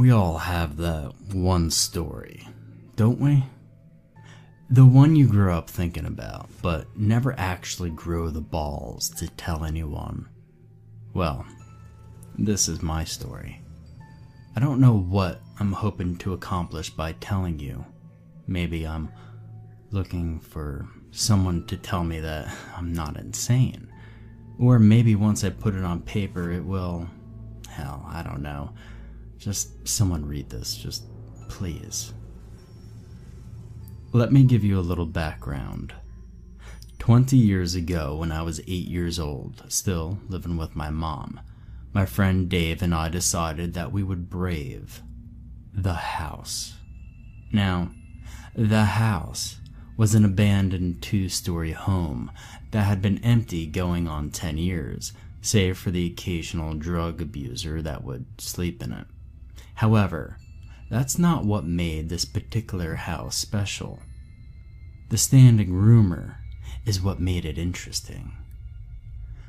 We all have that one story, don't we? The one you grew up thinking about, but never actually grew the balls to tell anyone. Well, this is my story. I don't know what I'm hoping to accomplish by telling you. Maybe I'm looking for someone to tell me that I'm not insane. Or maybe once I put it on paper, it will. Hell, I don't know. Just someone read this, just please. Let me give you a little background. Twenty years ago, when I was eight years old, still living with my mom, my friend Dave and I decided that we would brave the house. Now, the house was an abandoned two story home that had been empty going on 10 years, save for the occasional drug abuser that would sleep in it. However, that's not what made this particular house special. The standing rumor is what made it interesting.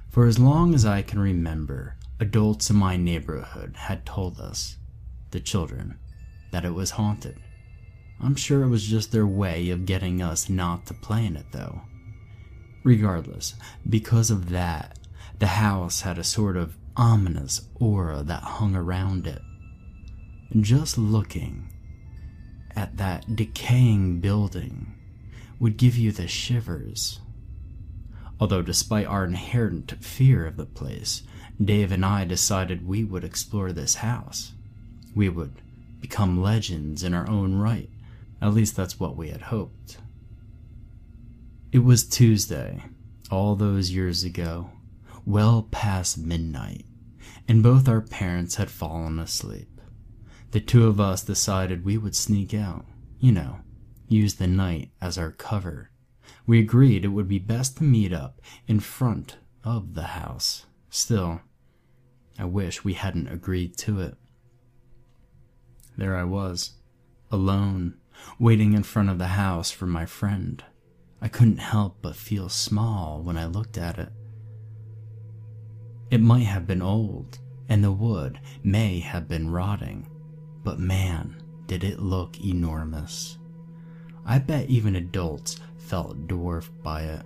For as long as I can remember, adults in my neighborhood had told us, the children, that it was haunted. I'm sure it was just their way of getting us not to play in it, though. Regardless, because of that, the house had a sort of ominous aura that hung around it. Just looking at that decaying building would give you the shivers. Although, despite our inherent fear of the place, Dave and I decided we would explore this house. We would become legends in our own right. At least that's what we had hoped. It was Tuesday, all those years ago, well past midnight, and both our parents had fallen asleep. The two of us decided we would sneak out, you know, use the night as our cover. We agreed it would be best to meet up in front of the house. Still, I wish we hadn't agreed to it. There I was, alone, waiting in front of the house for my friend. I couldn't help but feel small when I looked at it. It might have been old, and the wood may have been rotting, but man, did it look enormous. I bet even adults felt dwarfed by it.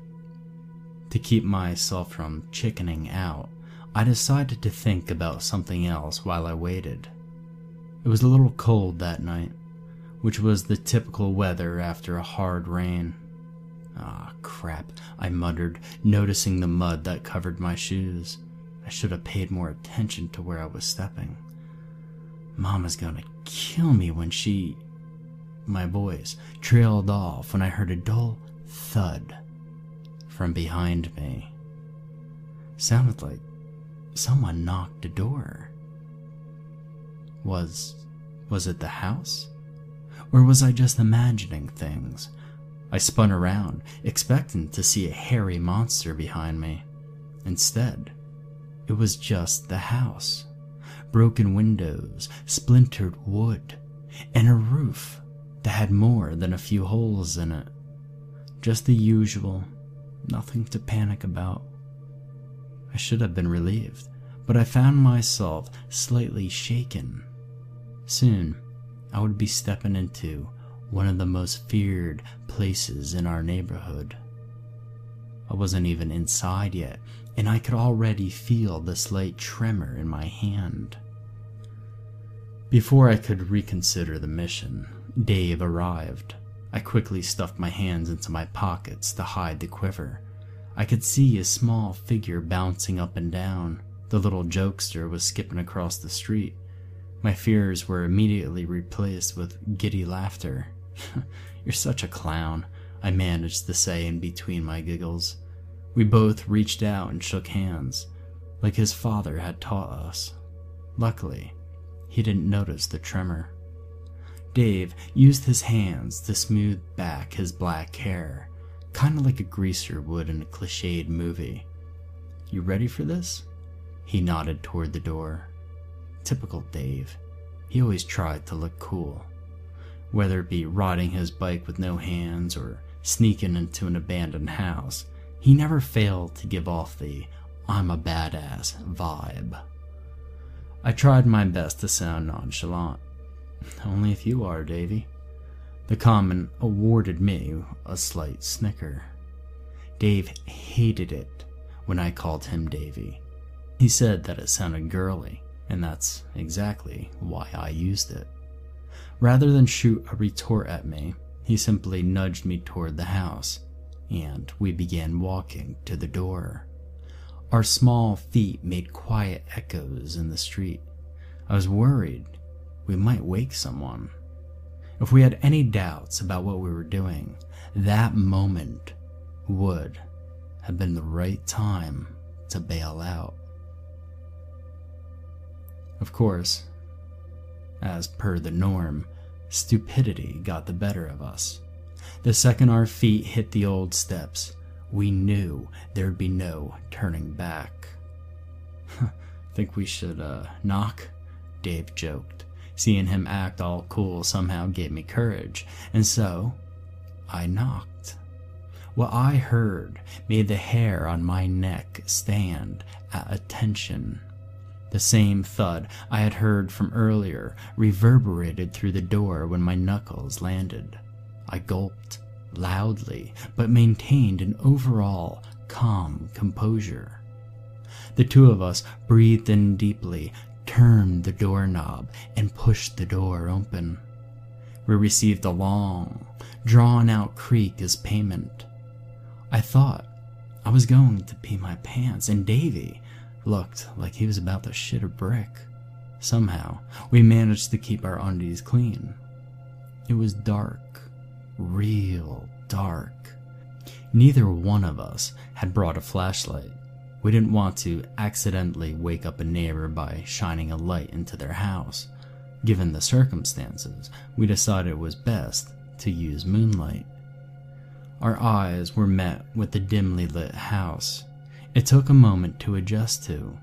To keep myself from chickening out, I decided to think about something else while I waited. It was a little cold that night, which was the typical weather after a hard rain. Ah, crap, I muttered, noticing the mud that covered my shoes. I should have paid more attention to where I was stepping. Mama's gonna kill me when she. My voice trailed off when I heard a dull thud from behind me. Sounded like someone knocked a door. Was. was it the house? Or was I just imagining things? I spun around, expecting to see a hairy monster behind me. Instead, it was just the house. Broken windows, splintered wood, and a roof that had more than a few holes in it. Just the usual, nothing to panic about. I should have been relieved, but I found myself slightly shaken. Soon, I would be stepping into one of the most feared places in our neighborhood. I wasn't even inside yet, and I could already feel the slight tremor in my hand. Before I could reconsider the mission, Dave arrived. I quickly stuffed my hands into my pockets to hide the quiver. I could see a small figure bouncing up and down. The little jokester was skipping across the street. My fears were immediately replaced with giddy laughter. You're such a clown, I managed to say in between my giggles. We both reached out and shook hands, like his father had taught us. Luckily, he didn't notice the tremor. Dave used his hands to smooth back his black hair, kind of like a greaser would in a cliched movie. You ready for this? He nodded toward the door. Typical Dave. He always tried to look cool. Whether it be riding his bike with no hands or sneaking into an abandoned house, he never failed to give off the I'm a badass vibe. I tried my best to sound nonchalant, Only if you are, Davy. The comment awarded me a slight snicker. Dave hated it when I called him Davy. He said that it sounded girly, and that's exactly why I used it. Rather than shoot a retort at me, he simply nudged me toward the house, and we began walking to the door. Our small feet made quiet echoes in the street. I was worried we might wake someone. If we had any doubts about what we were doing, that moment would have been the right time to bail out. Of course, as per the norm, stupidity got the better of us. The second our feet hit the old steps, we knew there'd be no turning back. Think we should, uh, knock? Dave joked. Seeing him act all cool somehow gave me courage, and so I knocked. What I heard made the hair on my neck stand at attention. The same thud I had heard from earlier reverberated through the door when my knuckles landed. I gulped loudly, but maintained an overall calm composure. The two of us breathed in deeply, turned the doorknob, and pushed the door open. We received a long, drawn out creak as payment. I thought I was going to pee my pants, and Davy looked like he was about to shit a brick. Somehow, we managed to keep our undies clean. It was dark, real dark. Neither one of us had brought a flashlight. We didn't want to accidentally wake up a neighbor by shining a light into their house. Given the circumstances, we decided it was best to use moonlight. Our eyes were met with the dimly lit house. It took a moment to adjust to.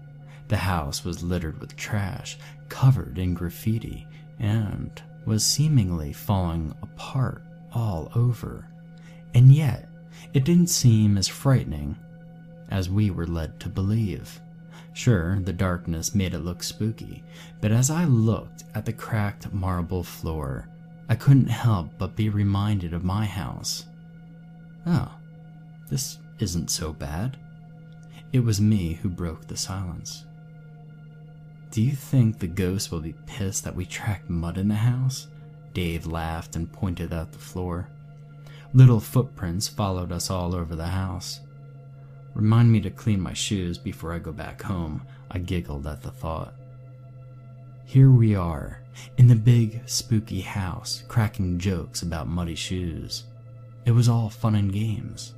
The house was littered with trash, covered in graffiti, and was seemingly falling apart all over. And yet, it didn't seem as frightening as we were led to believe. Sure, the darkness made it look spooky, but as I looked at the cracked marble floor, I couldn't help but be reminded of my house. Oh, this isn't so bad. It was me who broke the silence. Do you think the ghost will be pissed that we tracked mud in the house? Dave laughed and pointed at the floor. Little footprints followed us all over the house. Remind me to clean my shoes before I go back home, I giggled at the thought. Here we are, in the big, spooky house, cracking jokes about muddy shoes. It was all fun and games.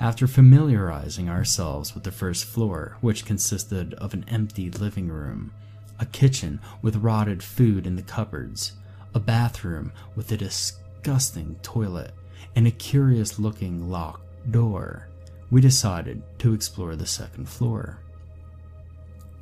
After familiarizing ourselves with the first floor, which consisted of an empty living room, a kitchen with rotted food in the cupboards, a bathroom with a disgusting toilet, and a curious looking locked door, we decided to explore the second floor.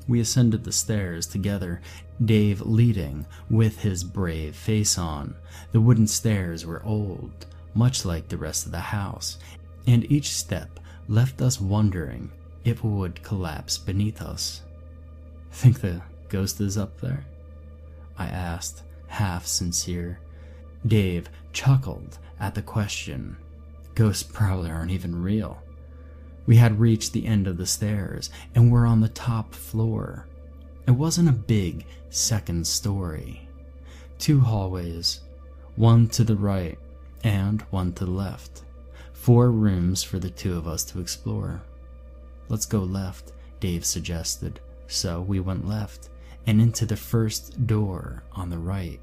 We ascended the stairs together, Dave leading with his brave face on. The wooden stairs were old, much like the rest of the house, and each step left us wondering if it would collapse beneath us. Think the ghost is up there? I asked, half sincere. Dave chuckled at the question. Ghosts probably aren't even real. We had reached the end of the stairs and were on the top floor. It wasn't a big second story. Two hallways, one to the right and one to the left. Four rooms for the two of us to explore. Let's go left, Dave suggested. So we went left and into the first door on the right.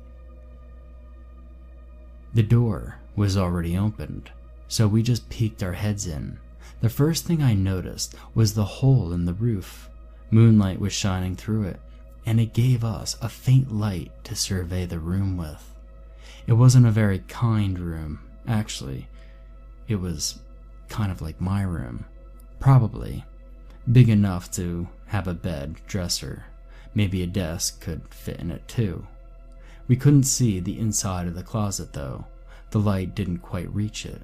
The door was already opened, so we just peeked our heads in the first thing I noticed was the hole in the roof. Moonlight was shining through it, and it gave us a faint light to survey the room with. It wasn't a very kind room, actually. It was kind of like my room. Probably. Big enough to have a bed, dresser. Maybe a desk could fit in it too. We couldn't see the inside of the closet though. The light didn't quite reach it.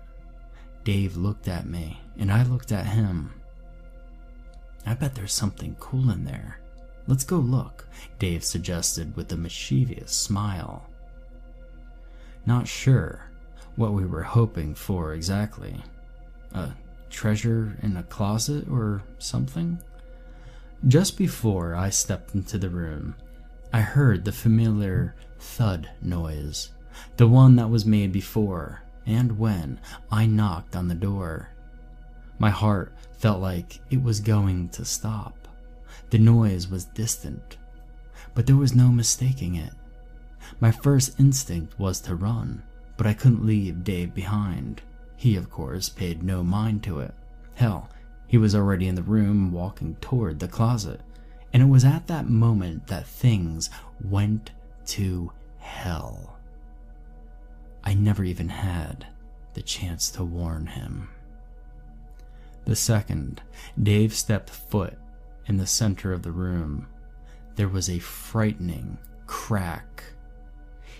Dave looked at me, and I looked at him. I bet there's something cool in there. Let's go look, Dave suggested with a mischievous smile. not sure what we were hoping for exactly. A treasure in a closet or something? Just before I stepped into the room, I heard the familiar thud noise, the one that was made before and when I knocked on the door. My heart felt like it was going to stop. The noise was distant, but there was no mistaking it. My first instinct was to run, but I couldn't leave Dave behind. He, of course, paid no mind to it. Hell, he was already in the room walking toward the closet. And it was at that moment that things went to hell. I never even had the chance to warn him. The second Dave stepped foot in the center of the room, there was a frightening crack.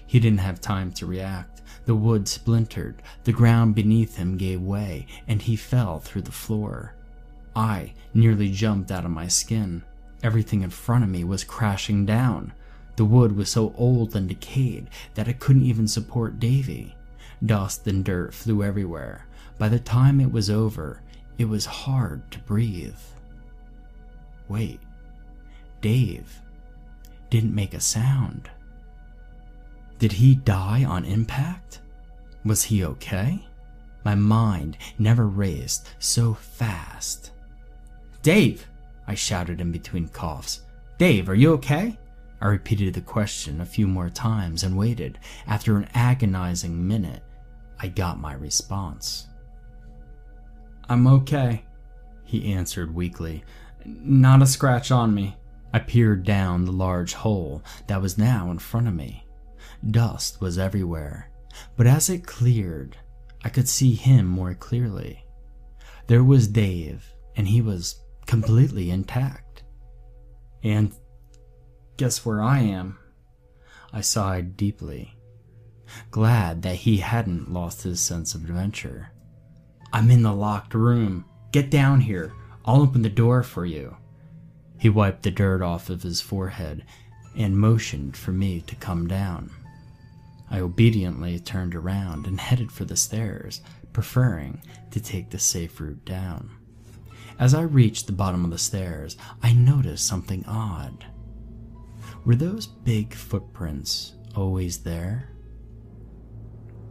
He didn't have time to react. The wood splintered, the ground beneath him gave way, and he fell through the floor. I nearly jumped out of my skin. Everything in front of me was crashing down. The wood was so old and decayed that it couldn't even support Davy. Dust and dirt flew everywhere. By the time it was over, it was hard to breathe. Wait, Dave didn't make a sound. Did he die on impact? Was he okay? My mind never raced so fast. Dave! I shouted in between coughs. Dave, are you okay? I repeated the question a few more times and waited. After an agonizing minute, I got my response. I'm okay, he answered weakly. Not a scratch on me. I peered down the large hole that was now in front of me. Dust was everywhere, but as it cleared, I could see him more clearly. There was Dave, and he was completely intact. And guess where I am? I sighed deeply, glad that he hadn't lost his sense of adventure. I'm in the locked room. Get down here. I'll open the door for you. He wiped the dirt off of his forehead and motioned for me to come down. I obediently turned around and headed for the stairs, preferring to take the safe route down. As I reached the bottom of the stairs, I noticed something odd. Were those big footprints always there?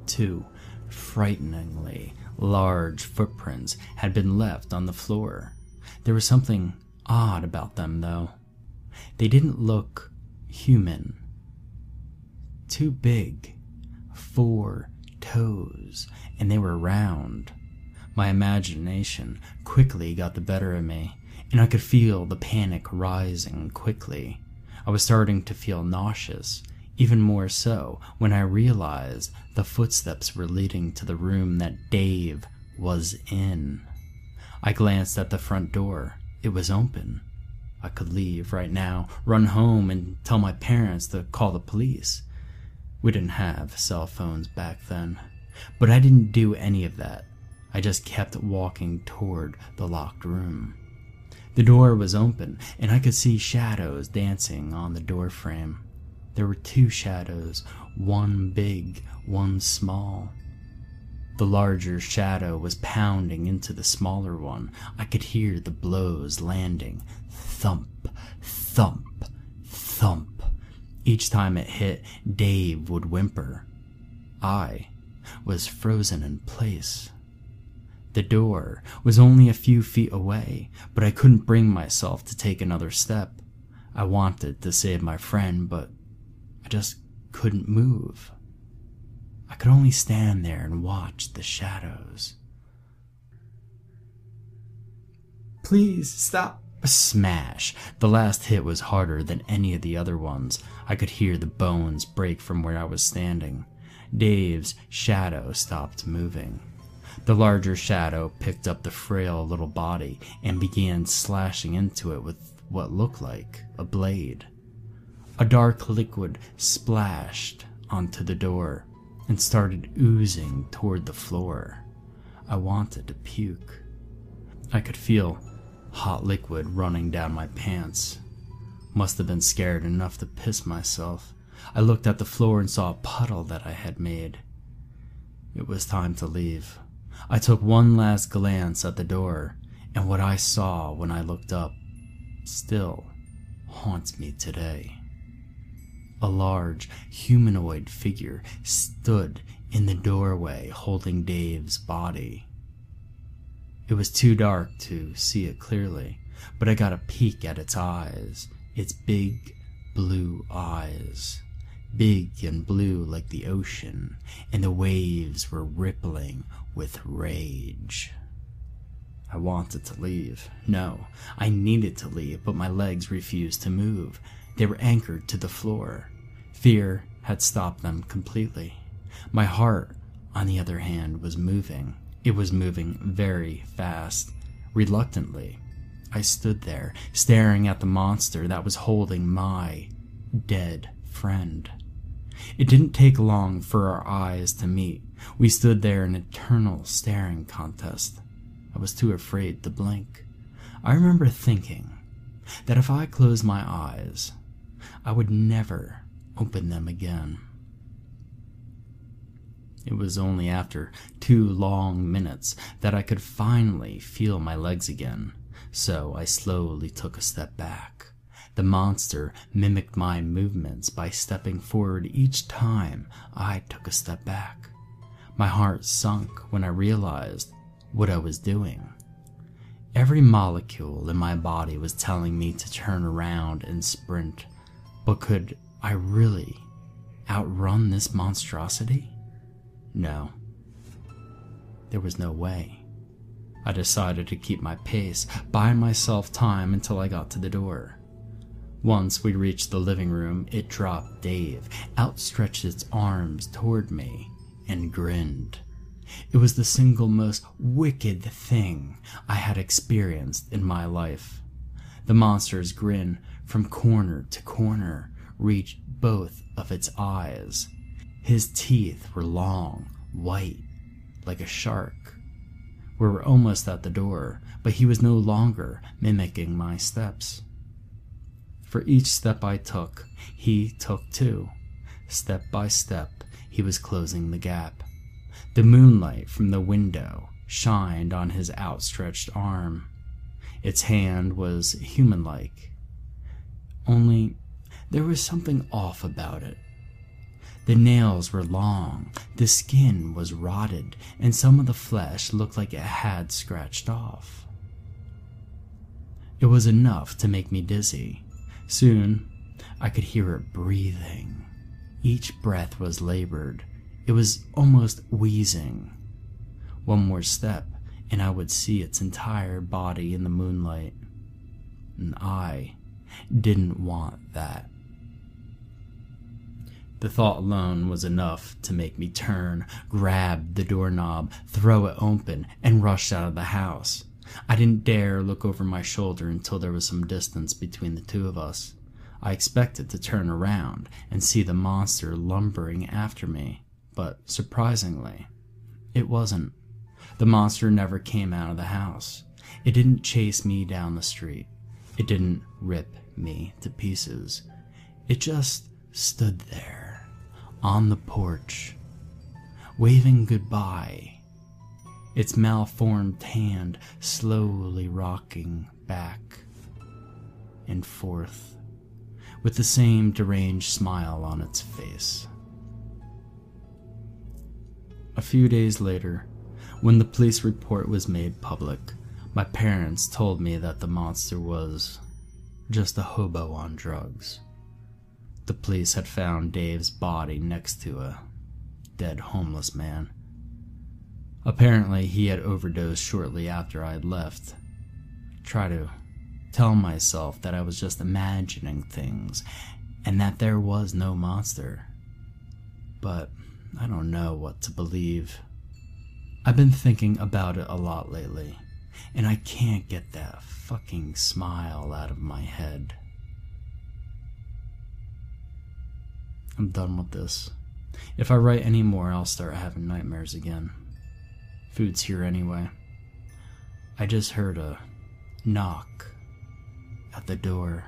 Two frighteningly large footprints had been left on the floor. There was something odd about them, though. They didn't look human. Too big. Four toes, and they were round. My imagination quickly got the better of me, and I could feel the panic rising quickly. I was starting to feel nauseous, even more so when I realized the footsteps were leading to the room that Dave was in. I glanced at the front door. It was open. I could leave right now, run home, and tell my parents to call the police. We didn't have cell phones back then. But I didn't do any of that. I just kept walking toward the locked room. The door was open, and I could see shadows dancing on the door frame. There were two shadows, one big, one small. The larger shadow was pounding into the smaller one. I could hear the blows landing. Thump, thump, thump. Each time it hit, Dave would whimper. I was frozen in place. The door was only a few feet away, but I couldn't bring myself to take another step. I wanted to save my friend, but I just couldn't move. I could only stand there and watch the shadows. Please stop. Smash. The last hit was harder than any of the other ones. I could hear the bones break from where I was standing. Dave's shadow stopped moving. The larger shadow picked up the frail little body and began slashing into it with what looked like a blade. A dark liquid splashed onto the door and started oozing toward the floor. I wanted to puke. I could feel hot liquid running down my pants. Must have been scared enough to piss myself. I looked at the floor and saw a puddle that I had made. It was time to leave. I took one last glance at the door, and what I saw when I looked up still haunts me today. A large humanoid figure stood in the doorway holding Dave's body. It was too dark to see it clearly, but I got a peek at its eyes, its big blue eyes. Big and blue like the ocean, and the waves were rippling with rage. I wanted to leave. No, I needed to leave, but my legs refused to move. They were anchored to the floor. Fear had stopped them completely. My heart, on the other hand, was moving. It was moving very fast. Reluctantly, I stood there, staring at the monster that was holding my dead friend. It didn't take long for our eyes to meet. We stood there in eternal staring contest. I was too afraid to blink. I remember thinking that if I closed my eyes, I would never open them again. It was only after two long minutes that I could finally feel my legs again, so I slowly took a step back. The monster mimicked my movements by stepping forward each time I took a step back. My heart sunk when I realized what I was doing. Every molecule in my body was telling me to turn around and sprint, but could I really outrun this monstrosity? No. There was no way. I decided to keep my pace, buy myself time until I got to the door. Once we reached the living room, it dropped Dave, outstretched its arms toward me, and grinned. It was the single most wicked thing I had experienced in my life. The monster's grin from corner to corner reached both of its eyes. His teeth were long, white, like a shark. We were almost at the door, but he was no longer mimicking my steps. For each step I took, he took two. Step by step, he was closing the gap. The moonlight from the window shined on his outstretched arm. Its hand was human like. Only there was something off about it. The nails were long, the skin was rotted, and some of the flesh looked like it had scratched off. It was enough to make me dizzy. Soon, I could hear it breathing. Each breath was labored, it was almost wheezing. One more step, and I would see its entire body in the moonlight. And I didn't want that. The thought alone was enough to make me turn, grab the doorknob, throw it open, and rush out of the house. I didn't dare look over my shoulder until there was some distance between the two of us. I expected to turn around and see the monster lumbering after me but surprisingly, it wasn't. The monster never came out of the house. It didn't chase me down the street. It didn't rip me to pieces. It just stood there, on the porch, waving goodbye, its malformed hand slowly rocking back and forth, with the same deranged smile on its face. A few days later, when the police report was made public, my parents told me that the monster was just a hobo on drugs. The police had found Dave's body next to a dead homeless man. Apparently, he had overdosed shortly after I had left. Try to tell myself that I was just imagining things and that there was no monster. But I don't know what to believe. I've been thinking about it a lot lately, and I can't get that fucking smile out of my head. I'm done with this. If I write any more, I'll start having nightmares again. Food's here anyway. I just heard a knock at the door.